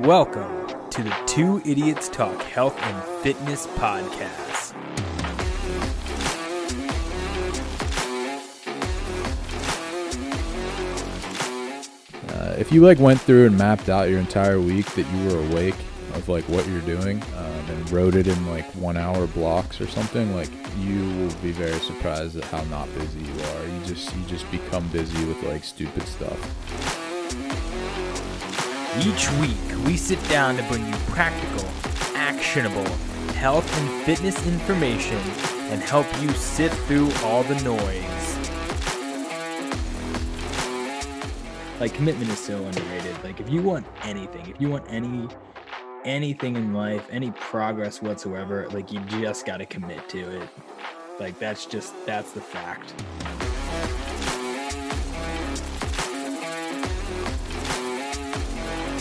Welcome to the Two Idiots Talk Health and Fitness Podcast. Uh, if you like went through and mapped out your entire week that you were awake of like what you're doing um, and wrote it in like one hour blocks or something, like you will be very surprised at how not busy you are. You just you just become busy with like stupid stuff. Each week, we sit down to bring you practical, actionable health and fitness information and help you sift through all the noise. Like commitment is so underrated. Like if you want anything, if you want any anything in life, any progress whatsoever, like you just got to commit to it. Like that's just that's the fact.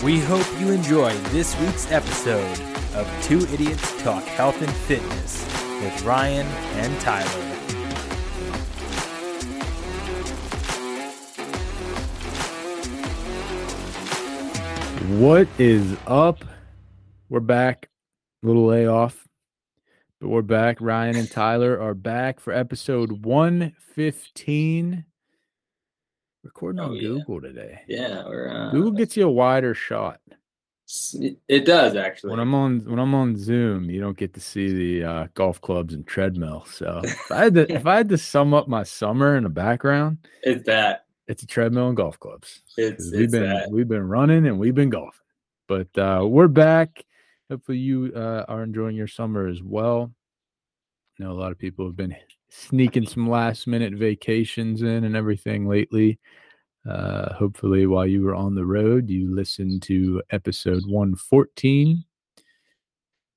We hope you enjoy this week's episode of Two Idiots Talk Health and Fitness with Ryan and Tyler. What is up? We're back. A Little layoff, but we're back. Ryan and Tyler are back for episode 115. Recording Oh, on yeah. Google today. Yeah, or uh, Google gets you a wider shot. It does actually. When I'm on when I'm on Zoom, you don't get to see the uh, golf clubs and treadmill. So if I had to if I had to sum up my summer in the background, it's that. it's a treadmill and golf clubs. It's, we've it's been that. we've been running and we've been golfing. But uh, we're back. Hopefully you uh, are enjoying your summer as well. I know a lot of people have been sneaking some last minute vacations in and everything lately. Uh, hopefully, while you were on the road, you listened to episode 114,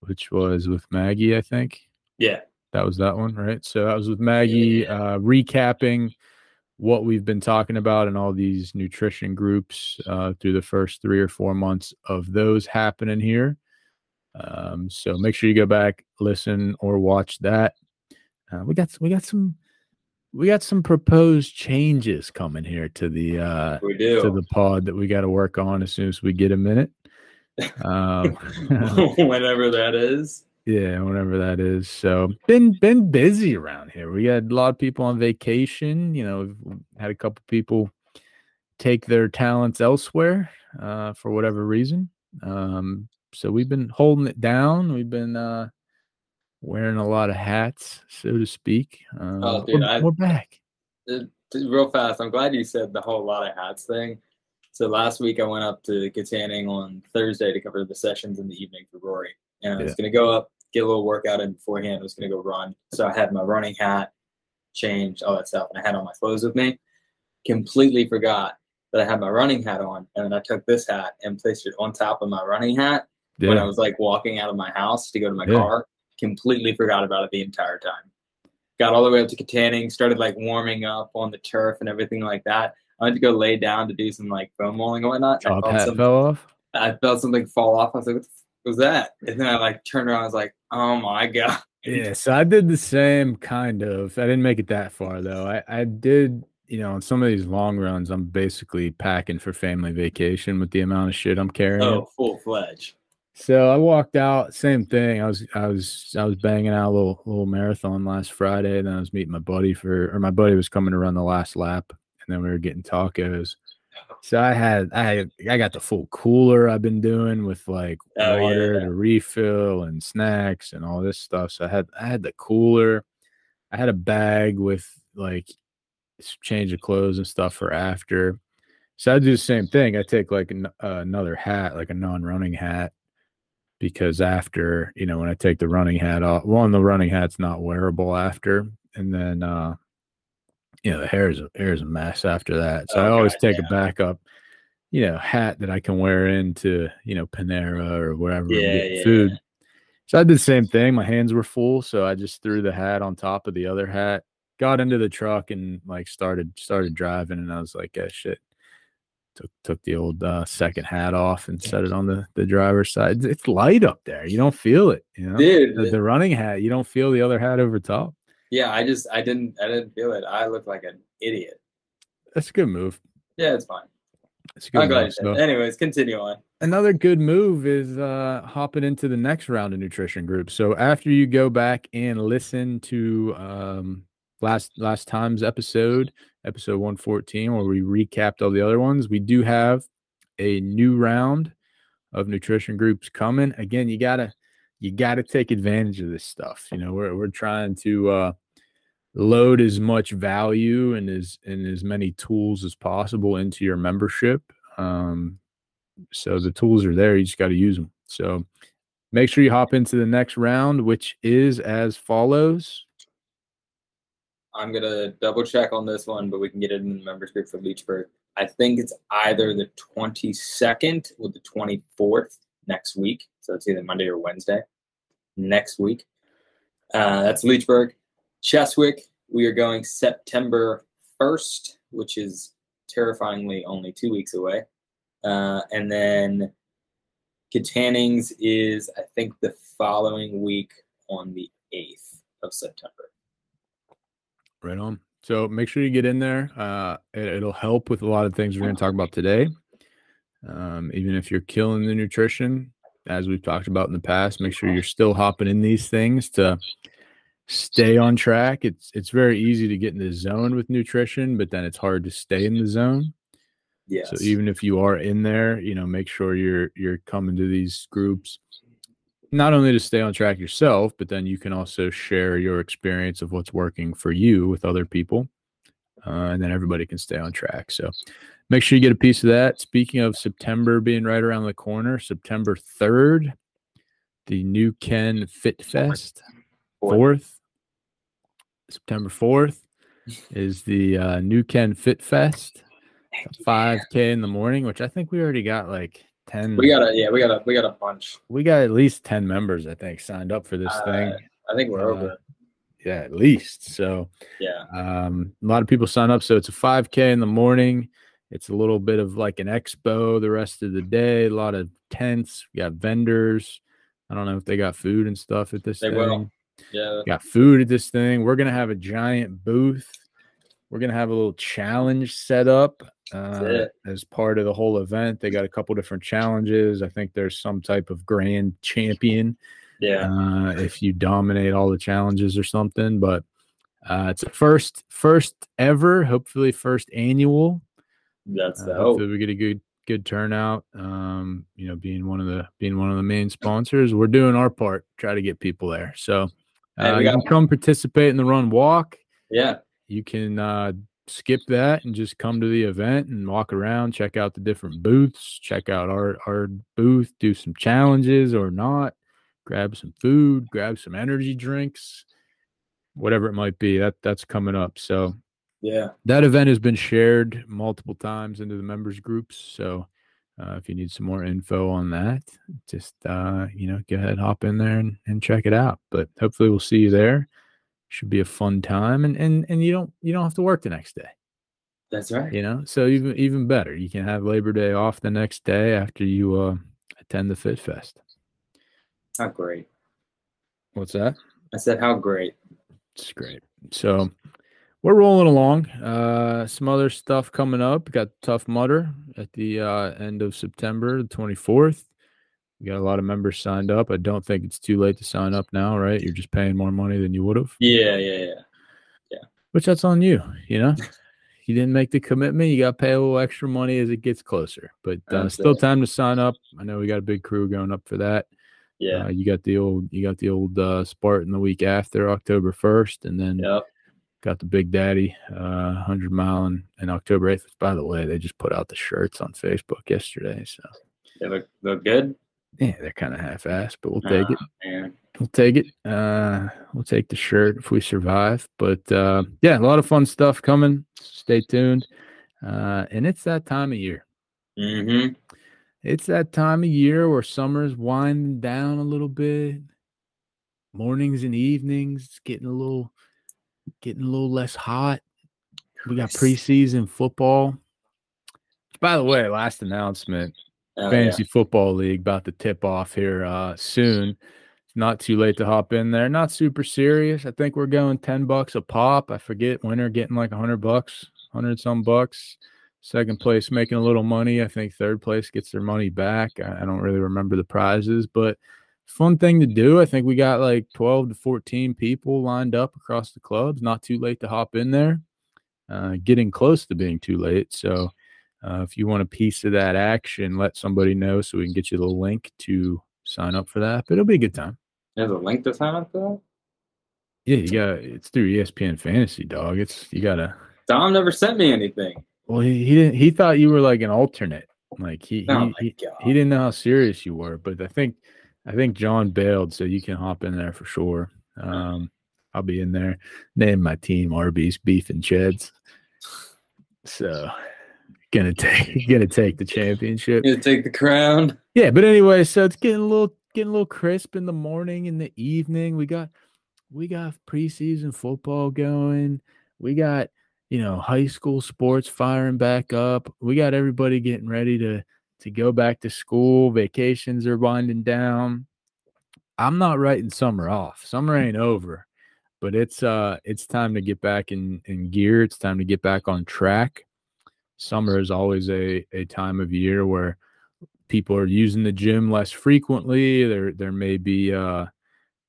which was with Maggie, I think. Yeah. That was that one, right? So that was with Maggie, uh, recapping what we've been talking about and all these nutrition groups uh, through the first three or four months of those happening here. Um, so make sure you go back, listen, or watch that. Uh, we got we got some we got some proposed changes coming here to the uh, We do. to the pod that we got to work on as soon as we get a minute. Um, Whenever that is. Yeah, whatever that is. So been been busy around here. We had a lot of people on vacation. You know, we've had a couple people take their talents elsewhere uh, for whatever reason. Um, so we've been holding it down. We've been uh, wearing a lot of hats, so to speak. Um, Oh, dude, we're, I- we're back. Uh, Real fast. I'm glad you said the whole lot of hats thing. So last week I went up to Kittanning on Thursday to cover the sessions in the evening for Rory, and I was Yeah. gonna go up, get a little workout in beforehand. I was gonna go run. So I had my running hat, changed all that stuff, and I had all my clothes with me. Completely forgot that I had my running hat on, and then I took this hat and placed it on top of my running hat when I was like walking out of my house to go to my Yeah. car. Completely forgot about it the entire time. Got all the way up to Kittanning, started like warming up on the turf and everything like that. I went to go lay down to do some like foam rolling and whatnot. I felt, hat some, fell off. I felt something fall off. I was like, what the f- was that? And then I like turned around. I was like, oh my God. Yeah, so I did the same kind of. I didn't make it that far though. I, I did, you know, on some of these long runs, I'm basically packing for family vacation with the amount of shit I'm carrying. Oh, full fledged. So I walked out, same thing. I was I was I was banging out a little little marathon last Friday, and then I was meeting my buddy for or my buddy was coming to run the last lap, and then we were getting tacos. So I had I had, I got the full cooler I've been doing with like Oh, water yeah. to refill and snacks and all this stuff. So I had I had the cooler. I had a bag with like change of clothes and stuff for after. So I do the same thing. I take like an, uh, another hat, like a non-running hat, because after you know when I take the running hat off, one the running hat's not wearable after, and then uh, you know the hair is a, hair is a mess after that. So I Oh, always God, take yeah. a backup, you know, hat that I can wear into you know Panera or wherever Yeah, yeah, food. yeah. So I did the same thing. My hands were full, so I just threw the hat on top of the other hat, got into the truck, and like started started driving. And I was like, "Yeah, shit." Took took the old uh, second hat off and set it on the the driver's side. It's, light up there. You don't feel it. You know, Dude, the, the running hat. You don't feel the other hat over top. yeah, I just, I didn't, I didn't feel it. I looked like an idiot. That's a good move. Yeah, it's fine. It's a good I'm glad move. So- Anyways, continue on. another good move is uh hopping into the next round of nutrition groups so after you go back and listen to um last last time's episode episode 114 where we recapped all the other ones we do have a new round of nutrition groups coming again you gotta you gotta take advantage of this stuff you know we're, we're trying to uh load as much value and as and as many tools as possible into your membership um so the tools are there. You just got to use them. So make sure you hop into the next round, which is as follows. I'm gonna double check on this one, but we can get it in the members group for Leechburg. I think it's either the 22nd or the 24th next week. So it's either Monday or Wednesday next week. Uh, that's Leechburg. Cheswick, we are going September 1st, which is terrifyingly only two weeks away. Uh, and then Kittannings is, I think, the following week on the 8th of September. Right on. So make sure you get in there. Uh, it, will help with a lot of things we're going to talk about today. Um, even if you're killing the nutrition, as we've talked about in the past, make sure you're still hopping in these things to stay on track. It's it's very easy to get in the zone with nutrition, but then it's hard to stay in the zone. Yes. So even if you are in there, you know, make sure you're you're coming to these groups not only to stay on track yourself, but then you can also share your experience of what's working for you with other people. Uh, and then everybody can stay on track. So make sure you get a piece of that. Speaking of September being right around the corner, September 3rd, the New Ken Fit Fest. Fourth. September 4th is the uh, New Ken Fit Fest. 5k in the morning which i think we already got like 10 We got a yeah, we got a we got a bunch. we got at least 10 members i think signed up for this thing Uh, I think we're Uh, over. yeah at least so Yeah. um a lot of people sign up so it's a 5k in the morning it's a little bit of like an expo the rest of the day a lot of tents we got vendors i don't know if they got food and stuff at this They thing will. Yeah. got food at this thing. We're gonna have a giant booth. We're gonna have a little challenge set up uh, as part of the whole event. They got a couple different challenges. I think there's some type of grand champion Yeah. uh, if you dominate all the challenges or something. But uh, it's a first first ever, hopefully first annual. That's Uh, the hopefully hope. we get a good good turnout. Um, you know, being one of the being one of the main sponsors, we're doing our part, try to get people there. So uh, we you got- can come participate in the run walk. Yeah. You can uh, skip that and just come to the event and walk around, check out the different booths, check out our our booth, do some challenges or not, grab some food, grab some energy drinks, whatever it might be. That that's coming up. So Yeah. that event has been shared multiple times into the members groups so uh, if you need some more info on that just uh, you know go ahead hop in there and, and check it out but hopefully we'll see you there should be a fun time and and and you don't you don't have to work the next day That's right. you know so even even better you can have labor day off the next day after you uh attend the fit fest How great. what's that I said how great. It's great. So we're rolling along. Uh, some other stuff coming up. We got Tough Mudder at the uh, end of September, the 24th. We got a lot of members signed up. I don't think it's too late to sign up now, right? You're just paying more money than you would have, Yeah, yeah, yeah. Yeah. Which that's on you. You know, you didn't make the commitment. You got to pay a little extra money as it gets closer, but uh, still it. time to sign up. I know we got a big crew going up for that. Yeah. Uh, you got the old, you got the old uh, Spartan the week after October 1st, and then Yep. got the Big Daddy uh, 100 mile and, and October 8th. By the way, they just put out the shirts on Facebook yesterday. So, They look look good. Yeah, they're kind of half assed, but we'll take it. Man. We'll take it. Uh, we'll take the shirt if we survive. But uh, yeah, a lot of fun stuff coming. Stay tuned. Uh, and it's that time of year. Mm-hmm. It's that time of year where summer's winding down a little bit. Mornings and evenings it's getting a little getting a little less hot. We got preseason football. By the way, last announcement, Oh, fantasy football league about to tip off here uh soon. It's not too late to hop in there. Not super serious. I think we're going 10 bucks a pop. I forget winner getting like 100 bucks, 100 some bucks. Second place making a little money. I think third place gets their money back. I, I don't really remember the prizes, but fun thing to do. I think we got like 12 to 14 people lined up across the clubs. Not too late to hop in there. Uh, getting close to being too late. So uh, if you want a piece of that action, let somebody know so we can get you the link to sign up for that. But it'll be a good time. There's a link to sign up for that. Yeah, you got it's through ESPN Fantasy, dog. It's you gotta. Dom never sent me anything. Well, he, he didn't. He thought you were like an alternate. Like he Oh he, he, he didn't know how serious you were. But I think I think John bailed, so you can hop in there for sure. Um, I'll be in there. Name my team Arby's Beef and Cheds. So gonna take gonna take the championship. Gonna take the crown. Yeah, but anyway, so it's getting a little getting a little crisp in the morning, in the evening. We got we got preseason football going. We got you know high school sports firing back up. We got everybody getting ready to to go back to school. Vacations are winding down. I'm not writing summer off. Summer ain't over, but it's uh it's time to get back in in gear. It's time to get back on track. Summer is always a a time of year where people are using the gym less frequently. There there may be uh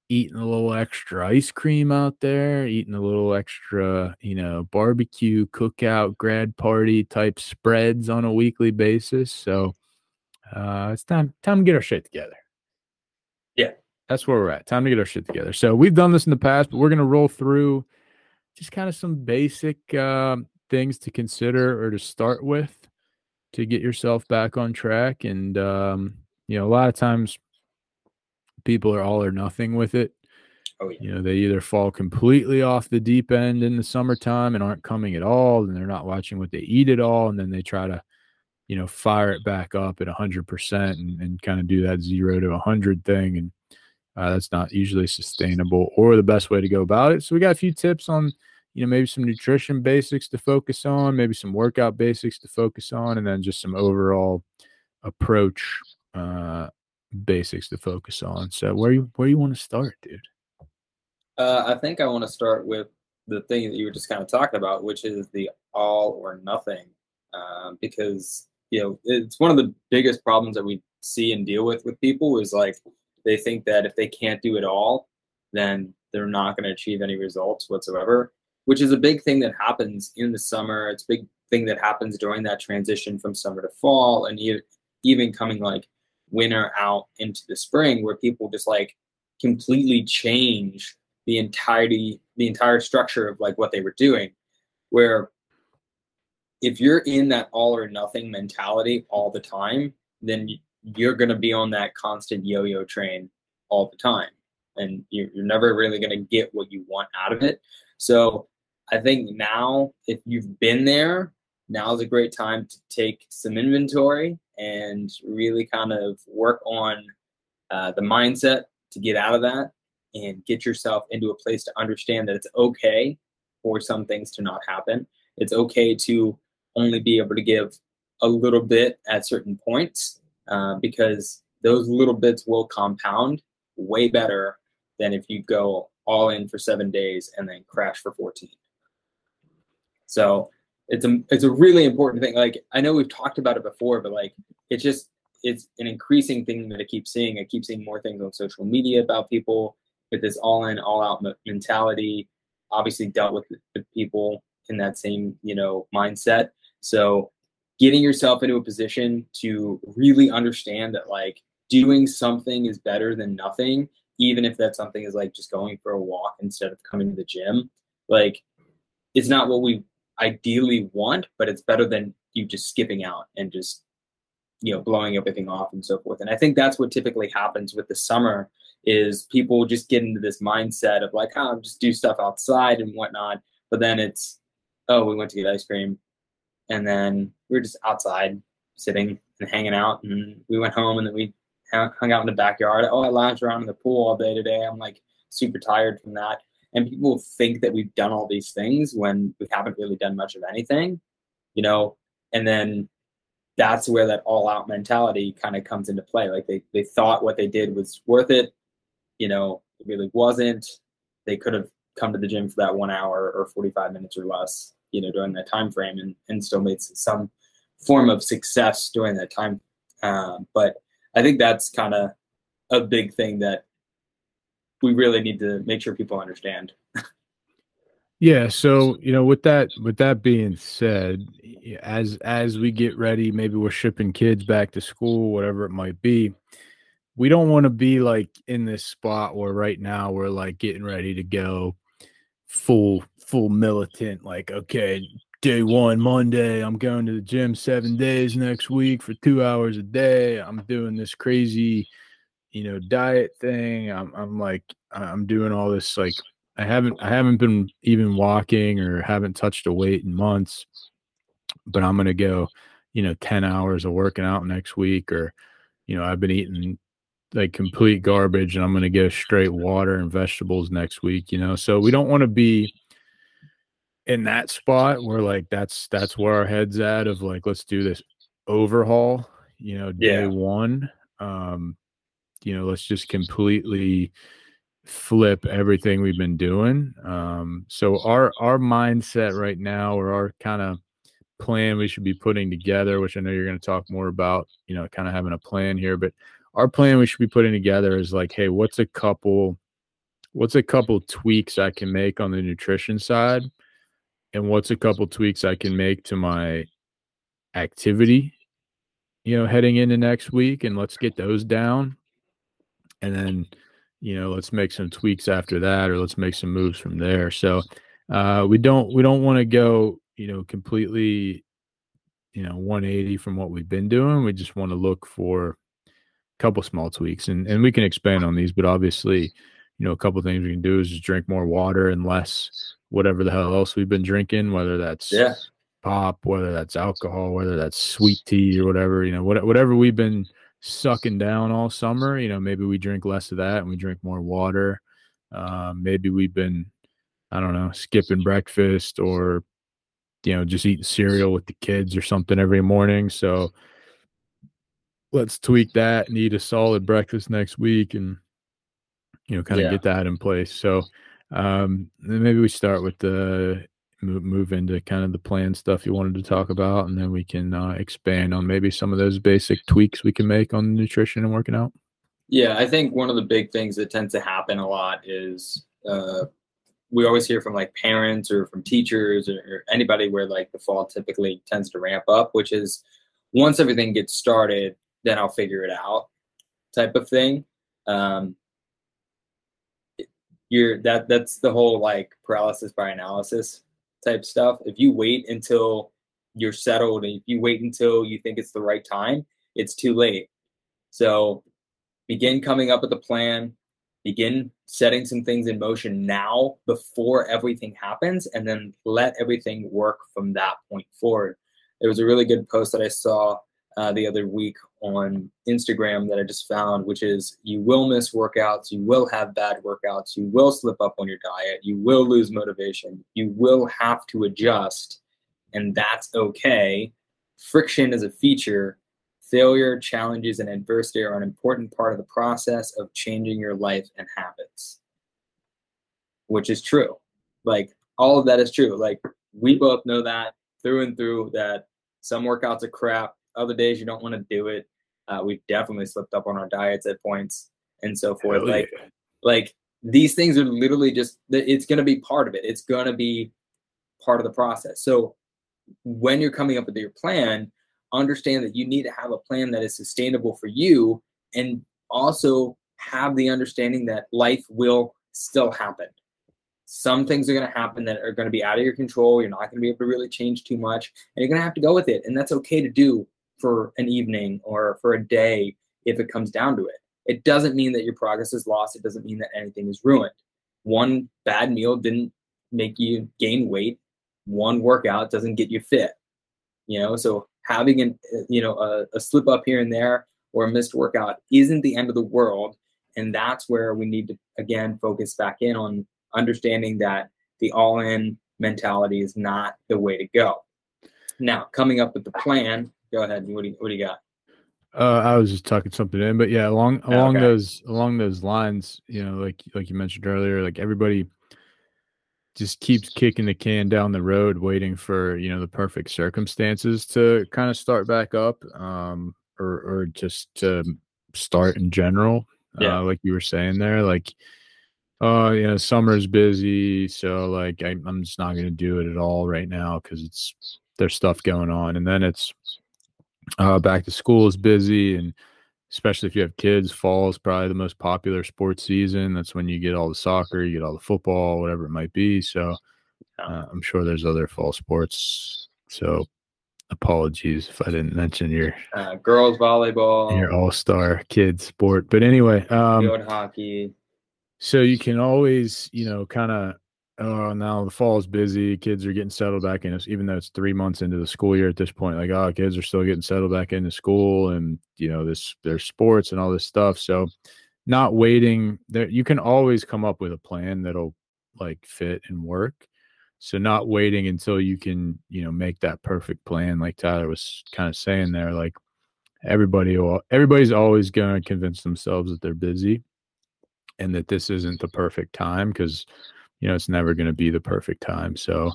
eating a little extra ice cream out there, eating a little extra, you know, barbecue, cookout, grad party type spreads on a weekly basis. So uh it's time time to get our shit together. Yeah. That's where we're at. Time to get our shit together. So we've done this in the past, but we're gonna roll through just kind of some basic um things to consider or to start with to get yourself back on track. And um, you know, a lot of times people are all or nothing with it. Oh yeah. You know, they either fall completely off the deep end in the summertime and aren't coming at all, and they're not watching what they eat at all, and then they try to, you know, fire it back up at hundred percent and, and kind of do that zero to hundred thing. And uh, that's not usually sustainable or the best way to go about it. So we got a few tips on, you know, maybe some nutrition basics to focus on, maybe some workout basics to focus on, and then just some overall approach uh, basics to focus on. So where you where you want to start, dude? Uh, I think I want to start with the thing that you were just kind of talking about, which is the all or nothing, um, because you know it's one of the biggest problems that we see and deal with with people is like they think that if they can't do it all, then they're not going to achieve any results whatsoever. Which is a big thing that happens in the summer. It's a big thing that happens during that transition from summer to fall, and even coming like winter out into the spring, where people just like completely change the entirety the entire structure of like what they were doing. Where if you're in that all or nothing mentality all the time then you're going to be on that constant yo-yo train all the time. And you're never really going to get what you want out of it. So i think now if you've been there now is a great time to take some inventory and really kind of work on uh, the mindset to get out of that and get yourself into a place to understand that it's okay for some things to not happen. It's okay to only be able to give a little bit at certain points uh, because those little bits will compound way better than if you go all in for seven days and then crash for 14. So it's a it's a really important thing. Like I know we've talked about it before, but like it's just it's an increasing thing that I keep seeing. I keep seeing more things on social media about people with this all in, all out mentality. Obviously, dealt with, with people in that same you know mindset. So, getting yourself into a position to really understand that like doing something is better than nothing, even if that something is like just going for a walk instead of coming to the gym. Like, it's not what we ideally want, but it's better than you just skipping out and just you know blowing everything off and so forth. And I think that's what typically happens with the summer is people just get into this mindset of like, oh, just do stuff outside and whatnot. But then it's, oh, we went to get ice cream, and then we were just outside sitting and hanging out, and we went home, and then we hung hung out in the backyard. Oh, I lounged around in the pool all day today. I'm like super tired from that. And people think that we've done all these things when we haven't really done much of anything, you know. And then that's where that all out mentality kind of comes into play. Like they, they thought what they did was worth it. You know, it really wasn't. They could have come to the gym for that one hour or 45 minutes or less, you know, during that time frame and, and still made some form of success during that time. Um, but I think that's kind of a big thing that we really need to make sure people understand. Yeah, so you know, with that with that being said, as as we get ready, maybe we're shipping kids back to school, whatever it might be. We don't want to be like in this spot where right now we're like getting ready to go full full militant like okay, day 1 Monday, I'm going to the gym 7 days next week for 2 hours a day. I'm doing this crazy you know diet thing. I'm I'm like I'm doing all this like I haven't I haven't been even walking or haven't touched a weight in months, but I'm gonna go, you know, 10 hours of working out next week, or you know, I've been eating like complete garbage and I'm gonna go straight water and vegetables next week, you know. So we don't want to be in that spot where like that's that's where our head's at of like let's do this overhaul, you know, day Yeah. one. Um, you know, let's just completely flip everything we've been doing. Um, so our our mindset right now, or our kind of plan we should be putting together, which I know you're going to talk more about, you know, kind of having a plan here, but our plan we should be putting together is like, hey, what's a couple, what's a couple tweaks I can make on the nutrition side, and what's a couple tweaks I can make to my activity, you know, heading into next week, and let's get those down, and then you know let's make some tweaks after that or let's make some moves from there so uh we don't we don't want to go you know completely you know 180 from what we've been doing we just want to look for a couple small tweaks and and we can expand on these but obviously you know a couple things we can do is just drink more water and less whatever the hell else we've been drinking whether that's Yeah. pop whether that's alcohol whether that's sweet tea or whatever you know what, whatever we've been sucking down all summer you know maybe we drink less of that and we drink more water. Um, maybe we've been i don't know skipping breakfast or you know just eating cereal with the kids or something every morning. So let's tweak that and eat a solid breakfast next week and you know kind of Yeah. get that in place. So um then maybe we start with the move, move into kind of the plan stuff you wanted to talk about and then we can uh, expand on maybe some of those basic tweaks we can make on nutrition and working out Yeah, I think one of the big things that tends to happen a lot is uh, we always hear from like parents or from teachers or, or anybody where like the fall typically tends to ramp up, which is once everything gets started, then I'll figure it out type of thing. Um, you're that that's the whole like paralysis by analysis type stuff. If you wait until you're settled and if you wait until you think it's the right time, it's too late. So begin coming up with a plan, begin setting some things in motion now before everything happens, and then let everything work from that point forward. There was a really good post that I saw uh, the other week on Instagram that I just found, which is you will miss workouts, you will have bad workouts, you will slip up on your diet, you will lose motivation, you will have to adjust, and that's okay. Friction is a feature Failure, challenges, and adversity are an important part of the process of changing your life and habits, which is true. Like, all of that is true. Like, we both know that through and through that some workouts are crap, other days you don't want to do it. Uh, we've definitely slipped up on our diets at points and so forth. Hell like, yeah. like these things are literally just it's going to be part of it it's going to be part of the process so when you're coming up with your plan understand that you need to have a plan that is sustainable for you and also have the understanding that life will still happen some things are going to happen that are going to be out of your control you're not going to be able to really change too much and you're going to have to go with it and that's okay to do for an evening or for a day if it comes down to it it doesn't mean that your progress is lost. It doesn't mean that anything is ruined. One bad meal didn't make you gain weight. One workout doesn't get you fit. You know, so having an you know a, a slip up here and there or a missed workout isn't the end of the world. And that's where we need to again focus back in on understanding that the all-in mentality is not the way to go. Now, coming up with the plan. Go ahead. What do you, what do you got? Uh, I was just tucking something in, but yeah, along along Okay. those along those lines, you know, like like you mentioned earlier, like everybody just keeps kicking the can down the road, waiting for you know the perfect circumstances to kind of start back up, um, or or just to start in general. Yeah. Uh, like you were saying there, like oh, you know, summer's busy, so like I, I'm just not gonna do it at all right now because it's there's stuff going on, and then it's uh, back to school is busy, and especially if you have kids, fall is probably the most popular sports season. That's when you get all the soccer, you get all the football, whatever it might be. So uh, I'm sure there's other fall sports. So apologies if I didn't mention your Uh, girls volleyball, your all star kids sport, but anyway, um, field hockey. so you can always, you know, kind of, oh, now the fall is busy. Kids are getting settled back in, even though it's three months into the school year at this point. Like, oh, kids are still getting settled back into school, and you know, this their sports and all this stuff. So, not waiting. There, you can always come up with a plan that'll like fit and work. So, not waiting until you can, you know, make that perfect plan, like Tyler was kind of saying there. Like, everybody, will, everybody's always going to convince themselves that they're busy and that this isn't the perfect time because you know it's never going to be the perfect time. So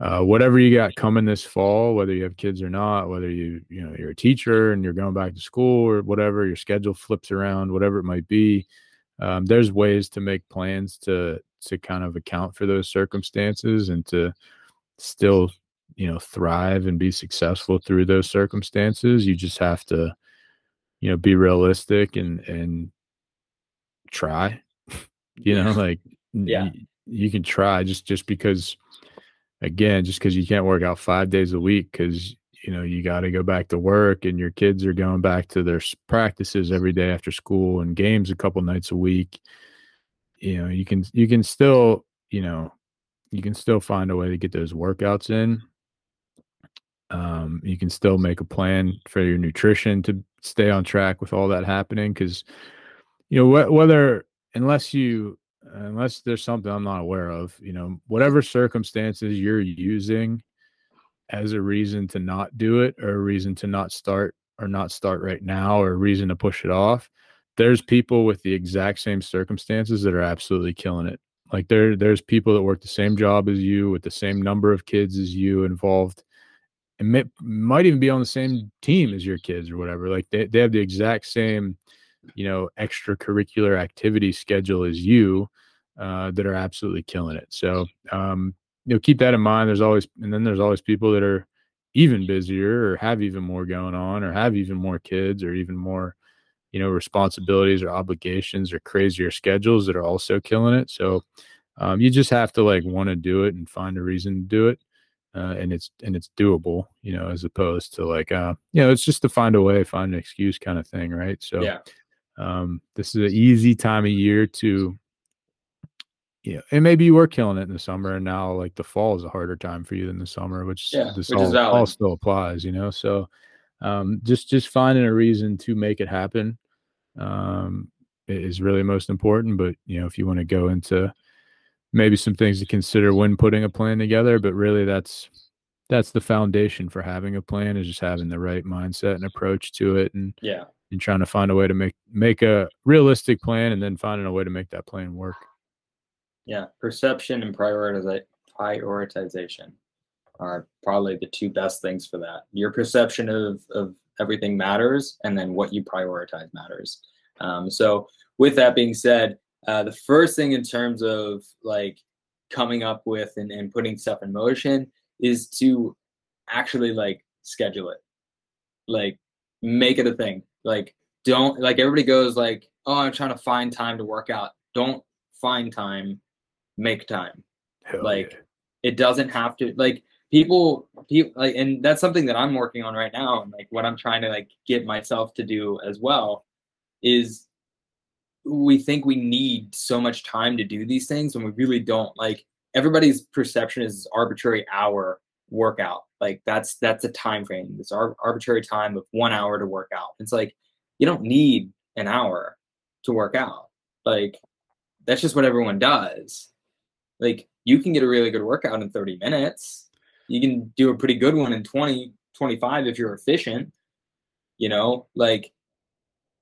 uh, whatever you got coming this fall whether you have kids or not whether you you know you're a teacher and you're going back to school or whatever your schedule flips around whatever it might be um, there's ways to make plans to to kind of account for those circumstances and to still you know thrive and be successful through those circumstances. You just have to you know be realistic and and try you know like Yeah. You can try just just because again just because you can't work out five days a week because you know you got to go back to work and your kids are going back to their practices every day after school and games a couple nights a week you know you can you can still you know you can still find a way to get those workouts in. Um, you can still make a plan for your nutrition to stay on track with all that happening because you know wh- whether unless you unless there's something i'm not aware of you know whatever circumstances you're using as a reason to not do it or a reason to not start or not start right now or a reason to push it off there's people with the exact same circumstances that are absolutely killing it. Like there there's people that work the same job as you with the same number of kids as you involved and may, might even be on the same team as your kids or whatever like they, they have the exact same you know extracurricular activity schedule as you uh, that are absolutely killing it. So um, you know keep that in mind. There's always and then there's always people that are even busier or have even more going on or have even more kids or even more you know responsibilities or obligations or crazier schedules that are also killing it. So um, you just have to like want to do it and find a reason to do it uh, and it's and it's doable you know as opposed to like uh you know it's just to find a way find an excuse kind of thing right? So Yeah. Um this is an easy time of year to you know and maybe you were killing it in the summer and now like the fall is a harder time for you than the summer which Yeah, this which is all, all still applies you know so um just just finding a reason to make it happen um is really most important but you know if you want to go into maybe some things to consider when putting a plan together but really that's that's the foundation for having a plan is just having the right mindset and approach to it and Yeah. And trying to find a way to make make a realistic plan and then finding a way to make that plan work Yeah. Perception and prioritiza- prioritization are probably the two best things for that. Your perception of, of everything matters, and then what you prioritize matters. Um, so, with that being said, uh, the first thing in terms of like coming up with and, and putting stuff in motion is to actually like schedule it, like make it a thing. Like, don't like everybody goes like, oh, I'm trying to find time to work out. Don't find time, make time Hell Like, yeah. it doesn't have to like people people like and that's something that i'm working on right now and like what i'm trying to like get myself to do as well is we think we need so much time to do these things and we really don't like everybody's perception is arbitrary hour workout. Like that's that's a time frame. This ar- arbitrary time of one hour to work out. It's like you don't need an hour to work out. Like that's just what everyone does. Like you can get a really good workout in 30 minutes. You can do a pretty good one in 20 25 if you're efficient you know? Like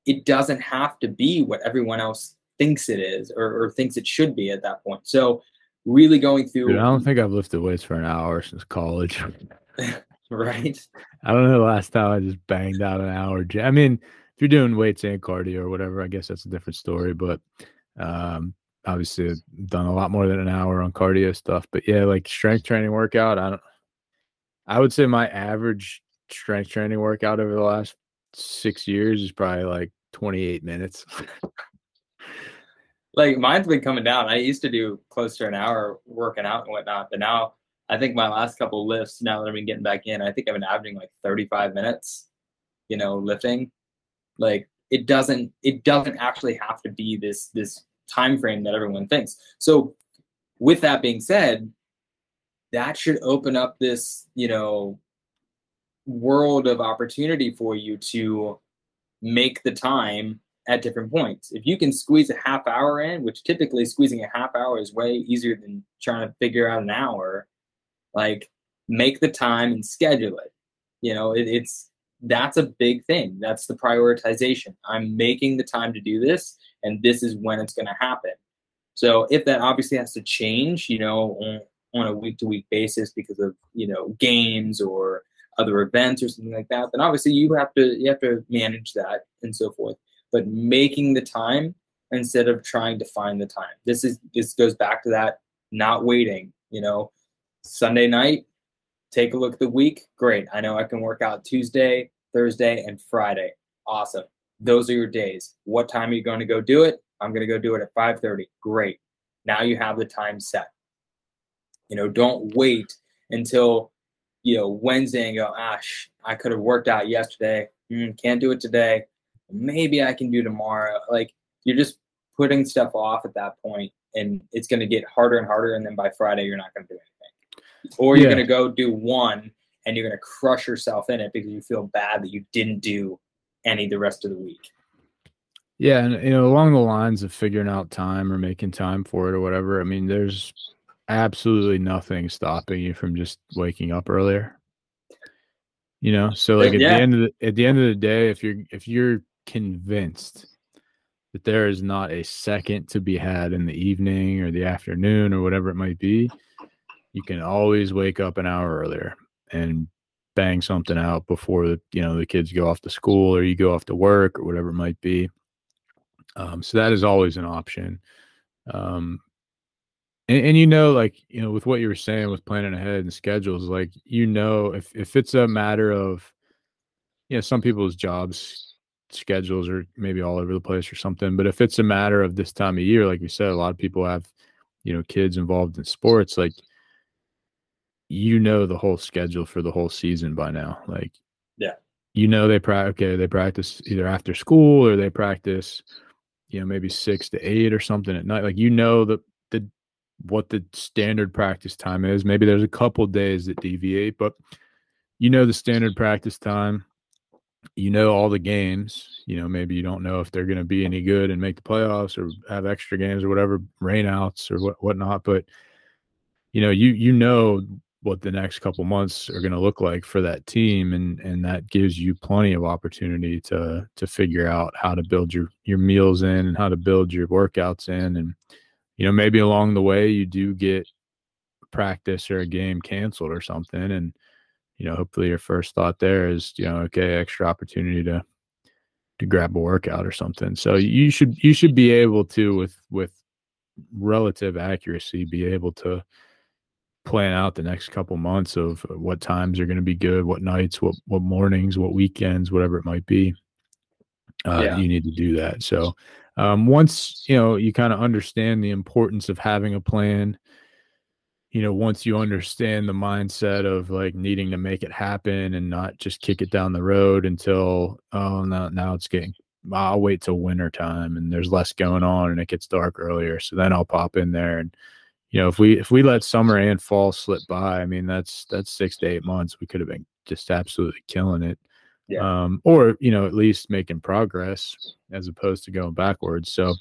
it doesn't have to be what everyone else thinks it is or, or thinks it should be at that point. So really going through. Dude, I don't think I've lifted weights for an hour since college. right. I don't know the last time I just banged out an hour. I mean, if you're doing weights and cardio or whatever, I guess that's a different story. But um, obviously, I've done a lot more than an hour on cardio stuff. But yeah, like strength training workout, I don't. I would say my average strength training workout over the last six years is probably like 28 minutes. like mine's been coming down. I used to do close to an hour working out and whatnot, but now I think my last couple lifts, now that I've been getting back in, I think I've been averaging like 35 minutes, you know, lifting. Like it doesn't it doesn't actually have to be this this time frame that everyone thinks. So with that being said, that should open up this, you know, world of opportunity for you to make the time at different points. If you can squeeze a half hour in, which typically squeezing a half hour is way easier than trying to figure out an hour, like make the time and schedule it. You know, it, it's that's a big thing. That's the prioritization. I'm making the time to do this, and this is when it's going to happen. So if that obviously has to change, you know, on, on a week to week basis because of you know games or other events or something like that, then obviously you have to you have to manage that and so forth. But making the time instead of trying to find the time. This is this goes back to that not waiting. You know, Sunday night, take a look at the week. Great, I know I can work out Tuesday, Thursday, and Friday. Awesome. Those are your days. What time are you going to go do it? I'm going to go do it at 5:30. Great. Now you have the time set. You know, don't wait until you know Wednesday and go, "Ash, I could have worked out yesterday. Mm, can't do it today. Maybe I can do tomorrow." Like you're just putting stuff off at that point, and it's going to get harder and harder. And then by Friday, you're not going to do anything, or you're Yeah. going to go do one, and you're going to crush yourself in it because you feel bad that you didn't do any the rest of the week. Yeah, and you know, along the lines of figuring out time or making time for it or whatever, I mean, there's absolutely nothing stopping you from just waking up earlier. You know, so like at Yeah. the end of the at the end of the day, if you're if you're convinced that there is not a second to be had in the evening or the afternoon or whatever it might be, you can always wake up an hour earlier and bang something out before the you know the kids go off to school or you go off to work or whatever it might be. Um, so that is always an option. Um, and, and you know, like you know, with what you were saying with planning ahead and schedules, like you know, if if it's a matter of, you know, some people's jobs schedules are maybe all over the place or something, but if it's a matter of this time of year, like you said, a lot of people have, you know, kids involved in sports, like you know the whole schedule for the whole season by now, like Yeah. you know they practice okay they practice either after school or they practice you know maybe six to eight or something at night like you know the the what the standard practice time is maybe there's a couple days that deviate but you know the standard practice time you know all the games you know maybe you don't know if they're going to be any good and make the playoffs or have extra games or whatever rainouts or what whatnot but you know you you know what the next couple months are going to look like for that team and and that gives you plenty of opportunity to to figure out how to build your your meals in and how to build your workouts in and you know maybe along the way you do get practice or a game canceled or something and you know hopefully your first thought there is you know okay extra opportunity to to grab a workout or something so you should you should be able to with with relative accuracy be able to plan out the next couple months of what times are going to be good, what nights, what what mornings, what weekends, whatever it might be. Uh, Yeah. You need to do that. So um, once you know you kind of understand the importance of having a plan, you know, once you understand the mindset of like needing to make it happen and not just kick it down the road until oh now now it's getting I'll wait till winter time and there's less going on and it gets dark earlier. So then I'll pop in there and you know, if we if we let summer and fall slip by, I mean that's that's six to eight months. We could have been just absolutely killing it. Yeah. Um, or you know, at least making progress as opposed to going backwards. So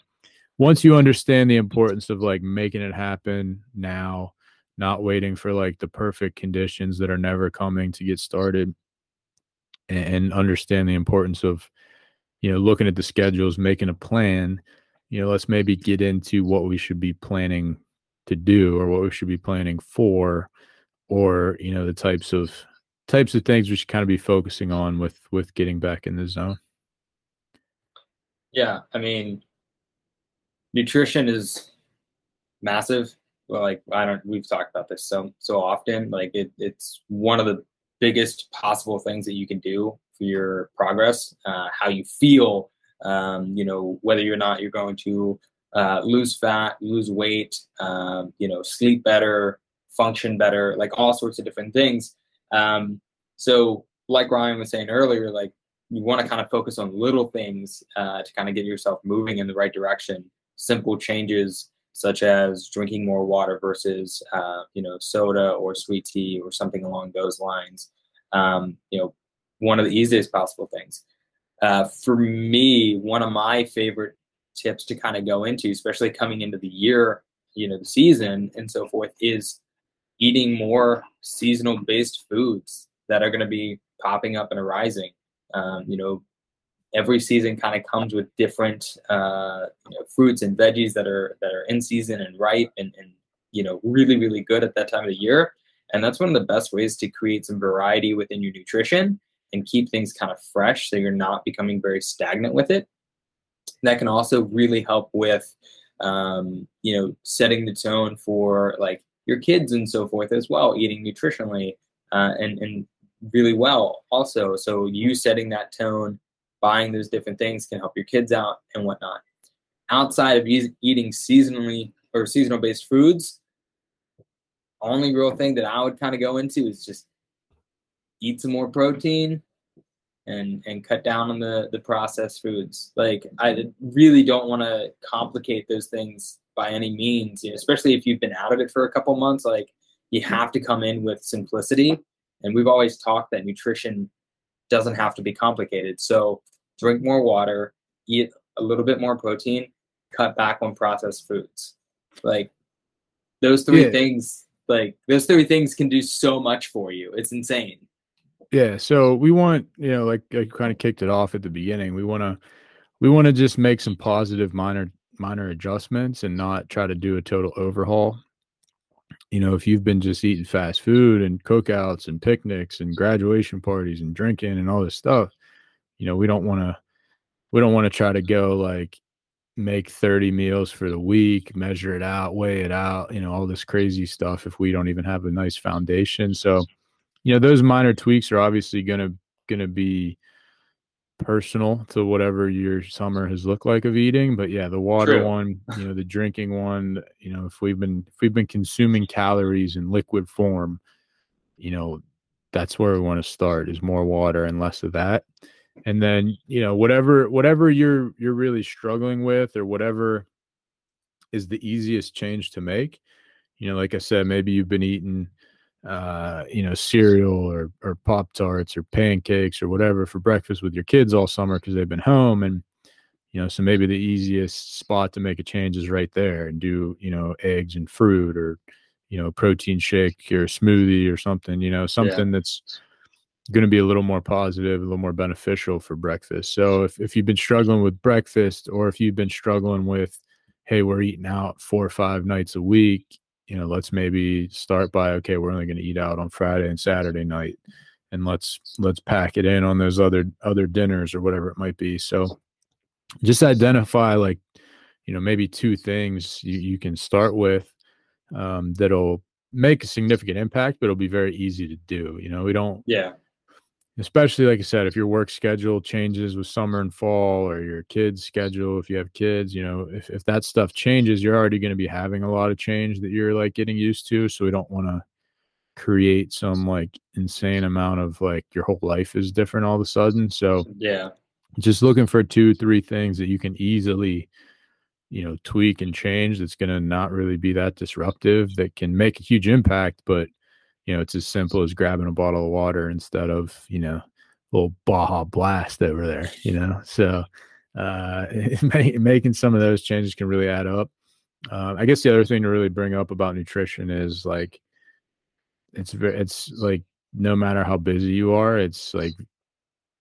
once you understand the importance of like making it happen now, not waiting for like the perfect conditions that are never coming to get started, and, and understand the importance of you know looking at the schedules, making a plan. You know, let's maybe get into what we should be planning to do or what we should be planning for or you know the types of types of things we should kind of be focusing on with with getting back in the zone yeah i mean nutrition is massive like i don't we've talked about this so so often like it, it's one of the biggest possible things that you can do for your progress uh, how you feel um, you know whether or not you're going to uh, lose fat lose weight um, you know sleep better function better like all sorts of different things. Um, so like ryan was saying earlier like you want to kind of focus on little things uh, to kind of get yourself moving in the right direction. Simple changes such as drinking more water versus uh, you know soda or sweet tea or something along those lines um, you know one of the easiest possible things. Uh, for me one of my favorite tips to kind of go into especially coming into the year you know the season and so forth is eating more seasonal based foods that are going to be popping up and arising. Um, you know every season kind of comes with different uh, you know, fruits and veggies that are that are in season and ripe and, and you know really really good at that time of the year. And that's one of the best ways to create some variety within your nutrition and keep things kind of fresh so you're not becoming very stagnant with it. That can also really help with um, you know setting the tone for like your kids and so forth as well eating nutritionally uh, and and really well also. So you setting that tone buying those different things can help your kids out and whatnot. Outside of eating seasonally or seasonal based foods, only real thing that I would kind of go into is just eat some more protein and and cut down on the the processed foods. Like I really don't want to complicate those things by any means, you know, especially if you've been out of it for a couple months. Like you have to come in with simplicity. And we've always talked that nutrition doesn't have to be complicated. So drink more water, eat a little bit more protein, cut back on processed foods. Like those three yeah. things, like those three things can do so much for you. It's insane. Yeah. So we want, you know, like I kind of kicked it off at the beginning. We want to, we want to just make some positive minor, minor adjustments and not try to do a total overhaul. You know, if you've been just eating fast food and cookouts and picnics and graduation parties and drinking and all this stuff, you know we don't want to we don't want to try to go like make 30 meals for the week measure it out weigh it out you know all this crazy stuff if we don't even have a nice foundation. So you know those minor tweaks are obviously going to going to be personal to whatever your summer has looked like of eating but yeah the water True. one you know the drinking one you know if we've been if we've been consuming calories in liquid form you know that's where we want to start is more water and less of that and then you know whatever whatever you're you're really struggling with or whatever is the easiest change to make you know like i said maybe you've been eating uh you know cereal or or pop tarts or pancakes or whatever for breakfast with your kids all summer because they've been home and you know so maybe the easiest spot to make a change is right there and do you know eggs and fruit or you know protein shake or smoothie or something you know something yeah. that's going to be a little more positive, a little more beneficial for breakfast. So if, if you've been struggling with breakfast or if you've been struggling with, hey, we're eating out four or five nights a week, you know, let's maybe start by, okay, we're only going to eat out on Friday and Saturday night. And let's let's pack it in on those other other dinners or whatever it might be. So just identify like, you know, maybe two things you, you can start with um, that'll make a significant impact, but it'll be very easy to do. You know, we don't yeah especially like I said, if your work schedule changes with summer and fall or your kids' schedule, if you have kids, you know, if, if that stuff changes, you're already going to be having a lot of change that you're like getting used to. So we don't want to create some like insane amount of like your whole life is different all of a sudden. So yeah, just looking for two, three things that you can easily, you know, tweak and change that's going to not really be that disruptive that can make a huge impact, but you know, it's as simple as grabbing a bottle of water instead of, you know, a little Baja Blast over there, you know. So uh, making some of those changes can really add up. Uh, I guess the other thing to really bring up about nutrition is like it's very, it's like no matter how busy you are, it's like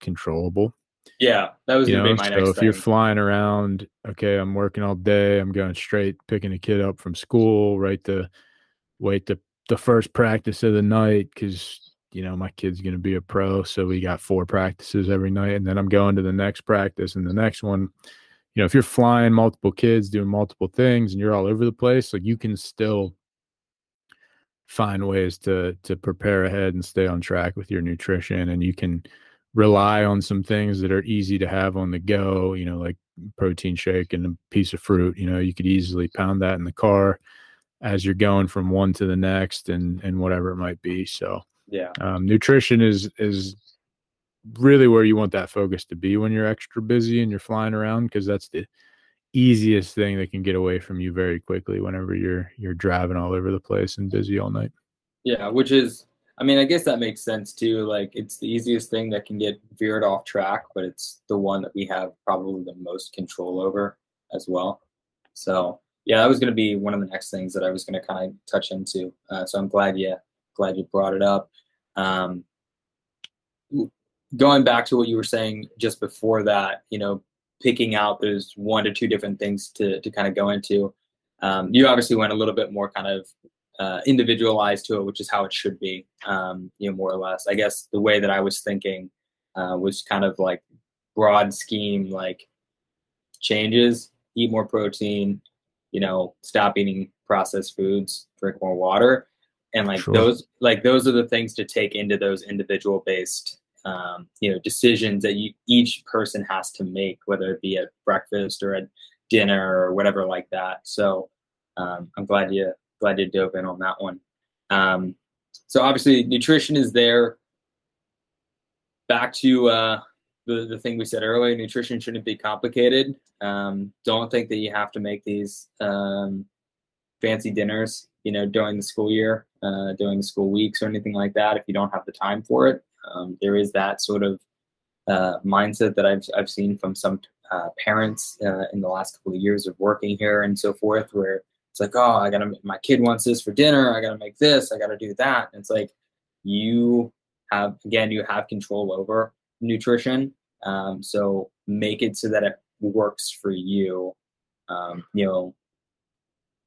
controllable. Yeah, that was You know, be my so if thing. you're flying around, okay, I'm working all day. I'm going straight, picking a kid up from school, right to wait the the first practice of the night because you know my kid's going to be a pro, so we got four practices every night, and then I'm going to the next practice and the next one. You know, if you're flying multiple kids, doing multiple things, and you're all over the place, like you can still find ways to to prepare ahead and stay on track with your nutrition, and you can rely on some things that are easy to have on the go, you know, like protein shake and a piece of fruit. You know, you could easily pound that in the car as you're going from one to the next and and whatever it might be. So yeah, um, nutrition is is really where you want that focus to be when you're extra busy and you're flying around because that's the easiest thing that can get away from you very quickly whenever you're you're driving all over the place and busy all night. yeah, which is, I mean, I guess that makes sense too. Like, it's the easiest thing that can get veered off track, but it's the one that we have probably the most control over as well. So, yeah, that was going to be one of the next things that I was going to kind of touch into. Uh, so I'm glad you glad you brought it up. Um, going back to what you were saying just before that, you know, picking out those one to two different things to to kind of go into. Um, you obviously went a little bit more kind of uh, individualized to it, which is how it should be, um, you know, more or less. I guess the way that I was thinking uh, was kind of like broad scheme, like changes, eat more protein, you know, stop eating processed foods, drink more water, and like Sure. those, like those are the things to take into those individual based, um, you know, decisions that you each person has to make, whether it be at breakfast or at dinner or whatever like that. So um, I'm glad you glad you dove in on that one. Um, so obviously nutrition is there. Back to uh, the the thing we said earlier, nutrition shouldn't be complicated. Um, don't think that you have to make these um, fancy dinners, you know, during the school year, uh, during the school weeks or anything like that. If you don't have the time for it, um, there is that sort of uh, mindset that I've I've seen from some uh, parents uh, in the last couple of years of working here and so forth, where it's like, oh, I gotta, my kid wants this for dinner. I gotta make this. I gotta do that. And it's like, you have, again, you have control over nutrition. Um, so make it so that it works for you. Um, you know,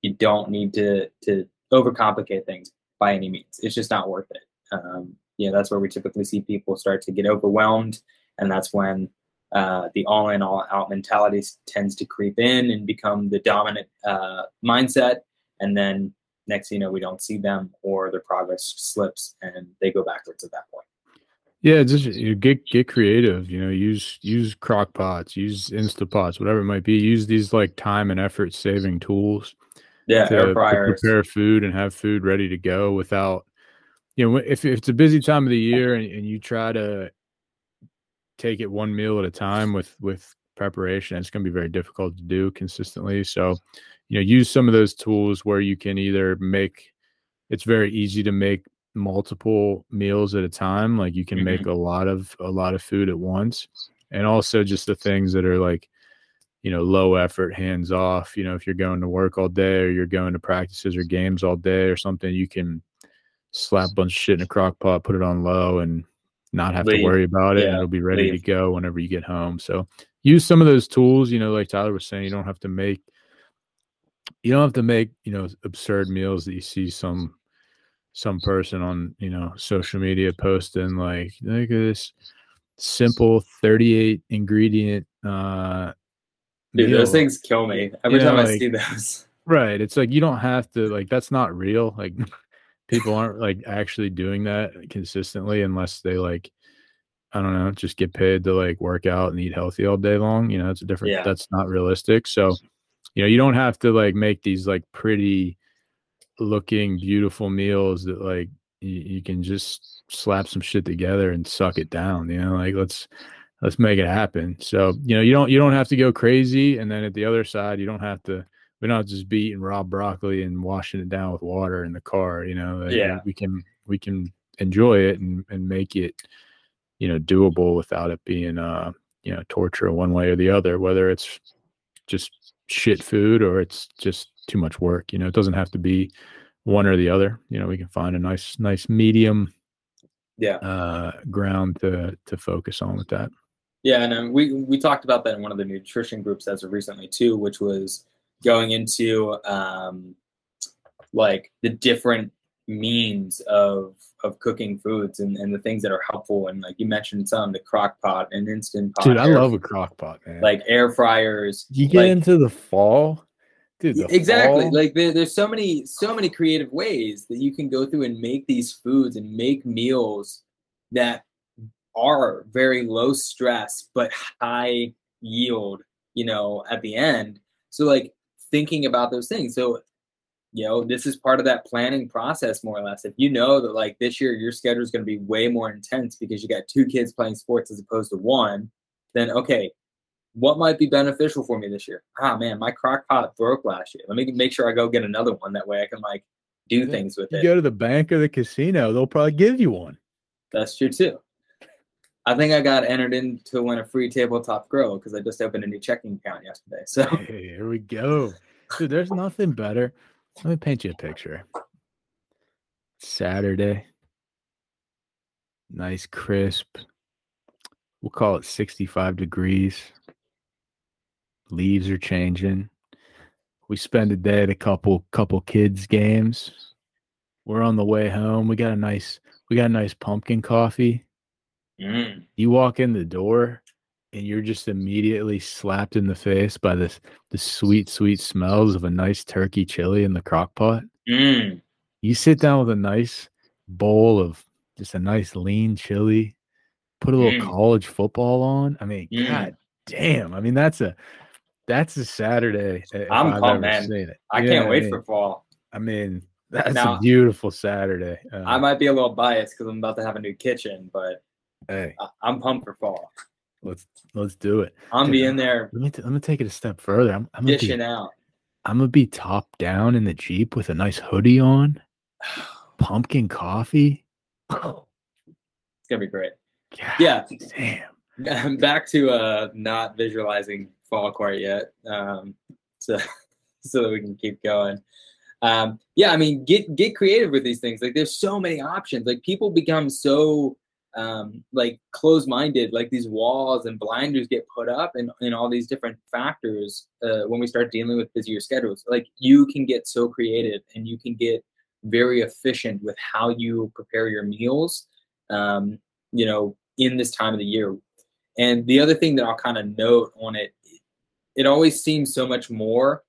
you don't need to to overcomplicate things by any means. It's just not worth it. Um, you know, that's where we typically see people start to get overwhelmed, and that's when uh, the all in, all out mentality tends to creep in and become the dominant uh, mindset. And then next, thing you know, we don't see them or their progress slips and they go backwards at that point. Yeah, just you get get creative. You know, use use crock pots, use Instapots, whatever it might be. Use these like time and effort saving tools Yeah, to, air fryers. prepare food and have food ready to go without you know if, if it's a busy time of the year and, and you try to take it one meal at a time with with preparation it's going to be very difficult to do consistently so you know use some of those tools where you can either make it's very easy to make multiple meals at a time like you can mm-hmm. make a lot of a lot of food at once and also just the things that are like you know low effort hands off you know if you're going to work all day or you're going to practices or games all day or something you can slap a bunch of shit in a crock pot put it on low and not have Leave. to worry about it and it'll be ready leave. to go whenever you get home so use some of those tools you know like tyler was saying you don't have to make you don't have to make you know absurd meals that you see some some person on you know social media posting like look at this simple 38 ingredient uh Dude, those things kill me every Yeah, time I like- see those. Right. It's like you don't have to like that's not real. Like people aren't like actually doing that consistently unless they like I don't know, just get paid to like work out and eat healthy all day long. You know, that's a different Yeah. that's not realistic. So, you know, you don't have to like make these like pretty looking beautiful meals that like you, you can just slap some shit together and suck it down, you know, like let's let's make it happen. So, you know, you don't you don't have to go crazy and then at the other side, you don't have to we don't just be eating raw broccoli and washing it down with water in the car. You know, Yeah. we can we can enjoy it and and make it you know doable without it being uh you know torture one way or the other. Whether it's just shit food or it's just too much work. You know, it doesn't have to be one or the other. You know, we can find a nice nice medium Yeah. uh ground to to focus on with that. Yeah, and um, we we talked about that in one of the nutrition groups as of recently too, which was going into um, like the different means of of cooking foods and, and the things that are helpful. And like you mentioned some the crock pot and instant pot Dude, I air- love a crock pot, man. like air fryers you get like- into the fall, dude. the exactly. fall- like there, there's so many so many creative ways that you can go through and make these foods and make meals that are very low stress but high yield you know at the end. So like thinking about those things. So you know this is part of that planning process more or less if you know that like this year your schedule is going to be way more intense because you got two kids playing sports as opposed to one then okay what might be beneficial for me this year ah man my crock pot broke last year let me make sure i go get another one that way i can like do Yeah, things with you it go to the bank or the casino, they'll probably give you one. that's true too i think i got entered in to win a free tabletop grill because i just opened a new checking account yesterday so Hey, here we go. Dude, there's nothing better. Let me paint you a picture. Saturday. Nice crisp. We'll call it 65 degrees. Leaves are changing. We spend a day at a couple couple kids games. We're on the way home. We got a nice we got a nice pumpkin coffee. Mm. You walk in the door and you're just immediately slapped in the face by this the sweet, sweet smells of a nice turkey chili in the crock pot. Mm. You sit down with a nice bowl of just a nice lean chili, put a little Mm. college football on. I mean, Mm. god damn. I mean, that's a that's a Saturday. I'm pumped, man. i You can't wait mean? for fall I mean, that's Now- a beautiful Saturday. Uh, i might be a little biased because i'm about to have a new kitchen but hey, I- i'm pumped for fall let's let's do it. i'm Dude, in there Let me t- let me take it a step further. I'm, I'm gonna be dishing out I'm gonna be top down in the Jeep with a nice hoodie on, pumpkin coffee. Oh, it's gonna be great God Yeah. damn. back to uh not visualizing fall quite yet um so so that we can keep going um yeah i mean get get creative with these things like there's so many options like people become so um like closed-minded like these walls and blinders get put up and in all these different factors uh, when we start dealing with busier schedules. Like you can get so creative and you can get very efficient with how you prepare your meals um you know in this time of the year. And the other thing that I'll kind of note on it, it always seems so much more,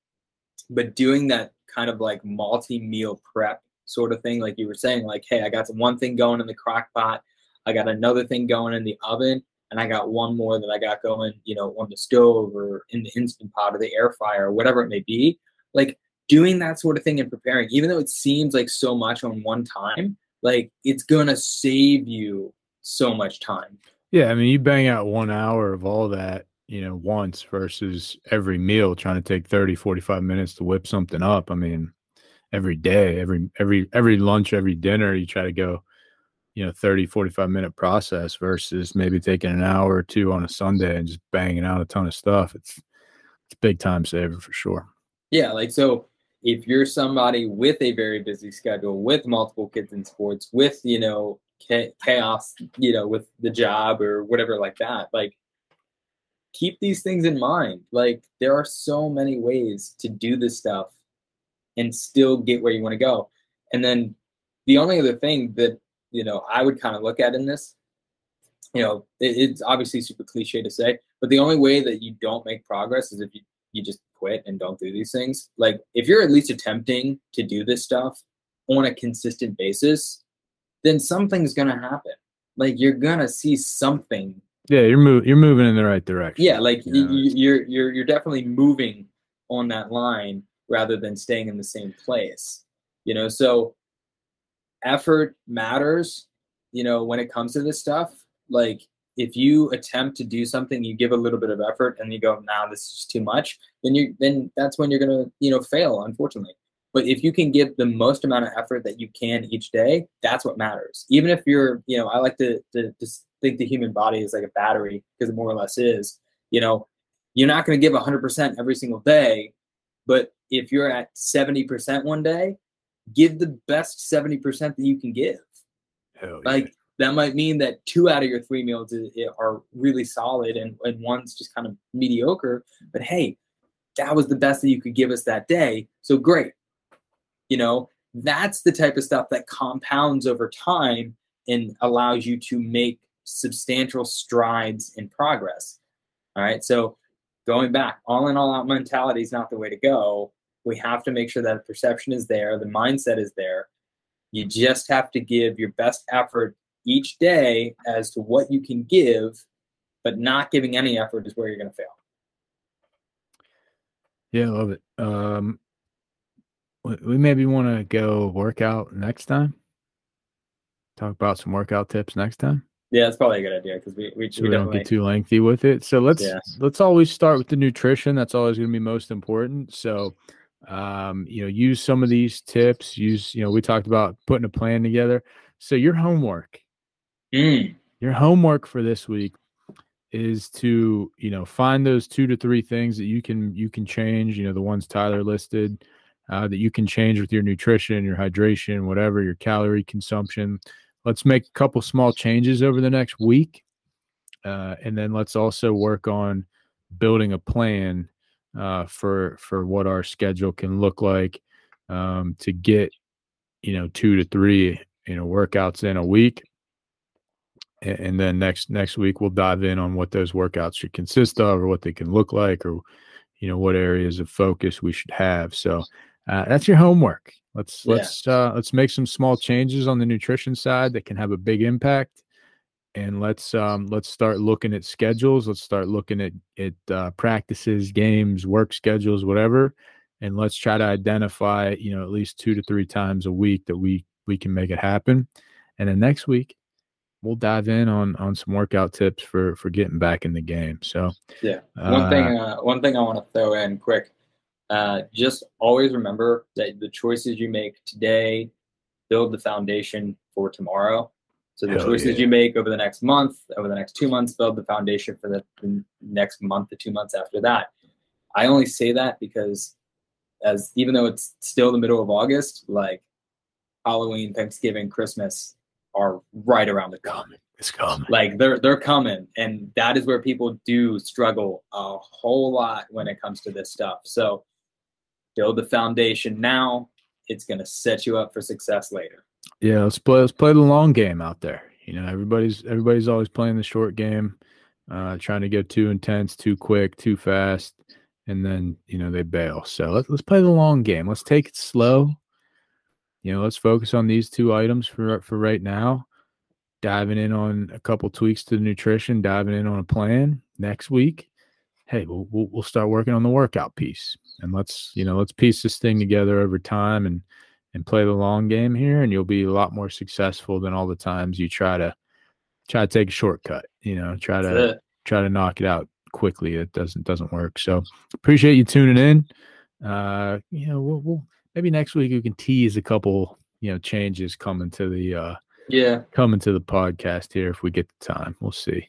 but doing that kind of like multi meal prep sort of thing, like you were saying, like, hey, I got one thing going in the crock pot, I got another thing going in the oven, and I got one more that I got going, you know, on the stove or in the instant pot or the air fryer or whatever it may be. Like doing that sort of thing and preparing, even though it seems like so much on one time, like it's gonna save you so much time. Yeah, I mean, you bang out one hour of all that, you know, once versus every meal trying to take 30, 45 minutes to whip something up. I mean, every day, every every every lunch, every dinner, you try to go, you know, 30, 45 minute process versus maybe taking an hour or two on a Sunday and just banging out a ton of stuff. It's it's big time saver for sure. Yeah, like so if you're somebody with a very busy schedule, with multiple kids in sports, with, you know, chaos, you know, with the job or whatever like that, like keep these things in mind. Like there are so many ways to do this stuff and still get where you want to go. And then the only other thing that, you know, I would kind of look at in this, you know, it, it's obviously super cliche to say, but the only way that you don't make progress is if you you just quit and don't do these things. Like if you're at least attempting to do this stuff on a consistent basis, then something's gonna happen. Like you're gonna see something. Yeah, you're move, you're moving in the right direction. Yeah, like You know, you're you're you're definitely moving on that line rather than staying in the same place. You know, so effort matters. You know, when it comes to this stuff, like if you attempt to do something, you give a little bit of effort, and you go, "Now nah, this is too much." Then you then that's when you're gonna you know fail, unfortunately. But if you can give the most amount of effort that you can each day, that's what matters. Even if you're, you know, I like to to just think the human body is like a battery because it more or less is. You know, you're not going to give 100% every single day, but if you're at 70% one day, give the best 70% that you can give hell yeah. like that might mean that two out of your three meals is, are really solid and, and one's just kind of mediocre. But hey, that was the best that you could give us that day. So great. You know, that's the type of stuff that compounds over time and allows you to make substantial strides in progress. All right. So going back, all in all out mentality is not the way to go. We have to make sure that perception is there, the mindset is there. You just have to give your best effort each day as to what you can give, but not giving any effort is where you're going to fail. Yeah, I love it. Um, we maybe want to go workout next time. Talk about some workout tips next time. Yeah, that's probably a good idea because we we, so we, we don't get too lengthy with it. So let's yeah. let's always start with the nutrition. That's always going to be most important. So, um, you know, use some of these tips. Use you know we talked about putting a plan together. So your homework, mm. your homework for this week is to you know find those two to three things that you can you can change. You know the ones Tyler listed. Uh, that you can change with your nutrition, your hydration, whatever, your calorie consumption let's make a couple small changes over the next week. Uh, and then let's also work on building a plan uh, for for what our schedule can look like um, to get you know two to three you know workouts in a week. And, and then next next week we'll dive in on what those workouts should consist of or what they can look like or you know what areas of focus we should have. So uh, that's your homework. Let's yeah. let's uh, let's make some small changes on the nutrition side that can have a big impact, and let's um, let's start looking at schedules. Let's start looking at at uh, practices, games, work schedules, whatever, and let's try to identify you know at least two to three times a week that we we can make it happen, and then next week we'll dive in on on some workout tips for for getting back in the game. So yeah, one uh, thing uh, one thing I want to throw in quick uh, just always remember that the choices you make today build the foundation for tomorrow. So the Hell choices yeah. you make over the next month, over the next two months, build the foundation for the, the next month, the two months after that. I only say that because as even though it's still the middle of August, like Halloween, Thanksgiving, Christmas are right around the corner. It's coming. Like they're they're coming, and that is where people do struggle a whole lot when it comes to this stuff. So build the foundation now. It's going to set you up for success later. Yeah, let's play. Let's play the long game out there. You know, everybody's everybody's always playing the short game, uh, trying to go too intense, too quick, too fast, and then you know they bail. So let's let's play the long game. Let's take it slow. You know, let's focus on these two items for for right now. Diving in on a couple tweaks to the nutrition, diving in on a plan next week. Hey, we'll, we'll, we'll start working on the workout piece and let's you know let's piece this thing together over time and and play the long game here and you'll be a lot more successful than all the times you try to try to take a shortcut you know try to try to knock it out quickly. It doesn't doesn't work. So appreciate you tuning in. Uh you know we'll, we'll maybe next week we can tease a couple you know changes coming to the uh yeah. coming to the podcast here if we get the time. We'll see.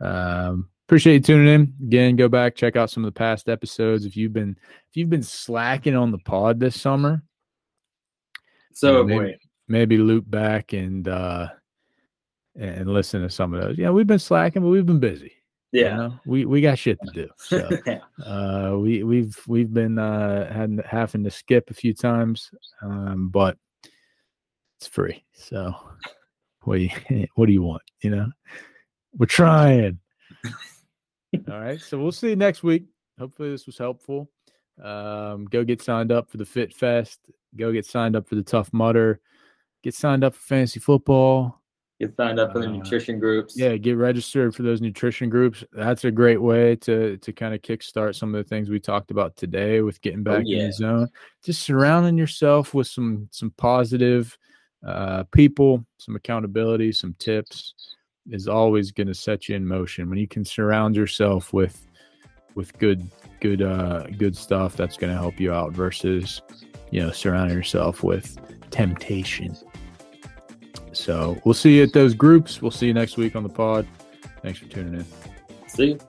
Um appreciate you tuning in. Again go back check out some of the past episodes. If you've been if you've been slacking on the pod this summer so you know, maybe, maybe loop back and uh and listen to some of those yeah we've been slacking but we've been busy yeah you know? we we got shit to do so uh we we've we've been uh had having to skip a few times um but it's free so what do you what do you want you know we're trying all right. So we'll see you next week. Hopefully this was helpful. Um, go get signed up for the Fit Fest. Go get signed up for the Tough Mudder. Get signed up for fantasy football. Get signed up for the uh, nutrition groups. Yeah, get registered for those nutrition groups. That's a great way to to kind of kickstart some of the things we talked about today with getting oh, back oh, yeah. in the zone. Just surrounding yourself with some some positive uh, people, some accountability, some tips is always going to set you in motion when you can surround yourself with with good good uh good stuff that's going to help you out versus you know surrounding yourself with temptation. So we'll see you at those groups. We'll see you next week on the pod. Thanks for tuning in. See you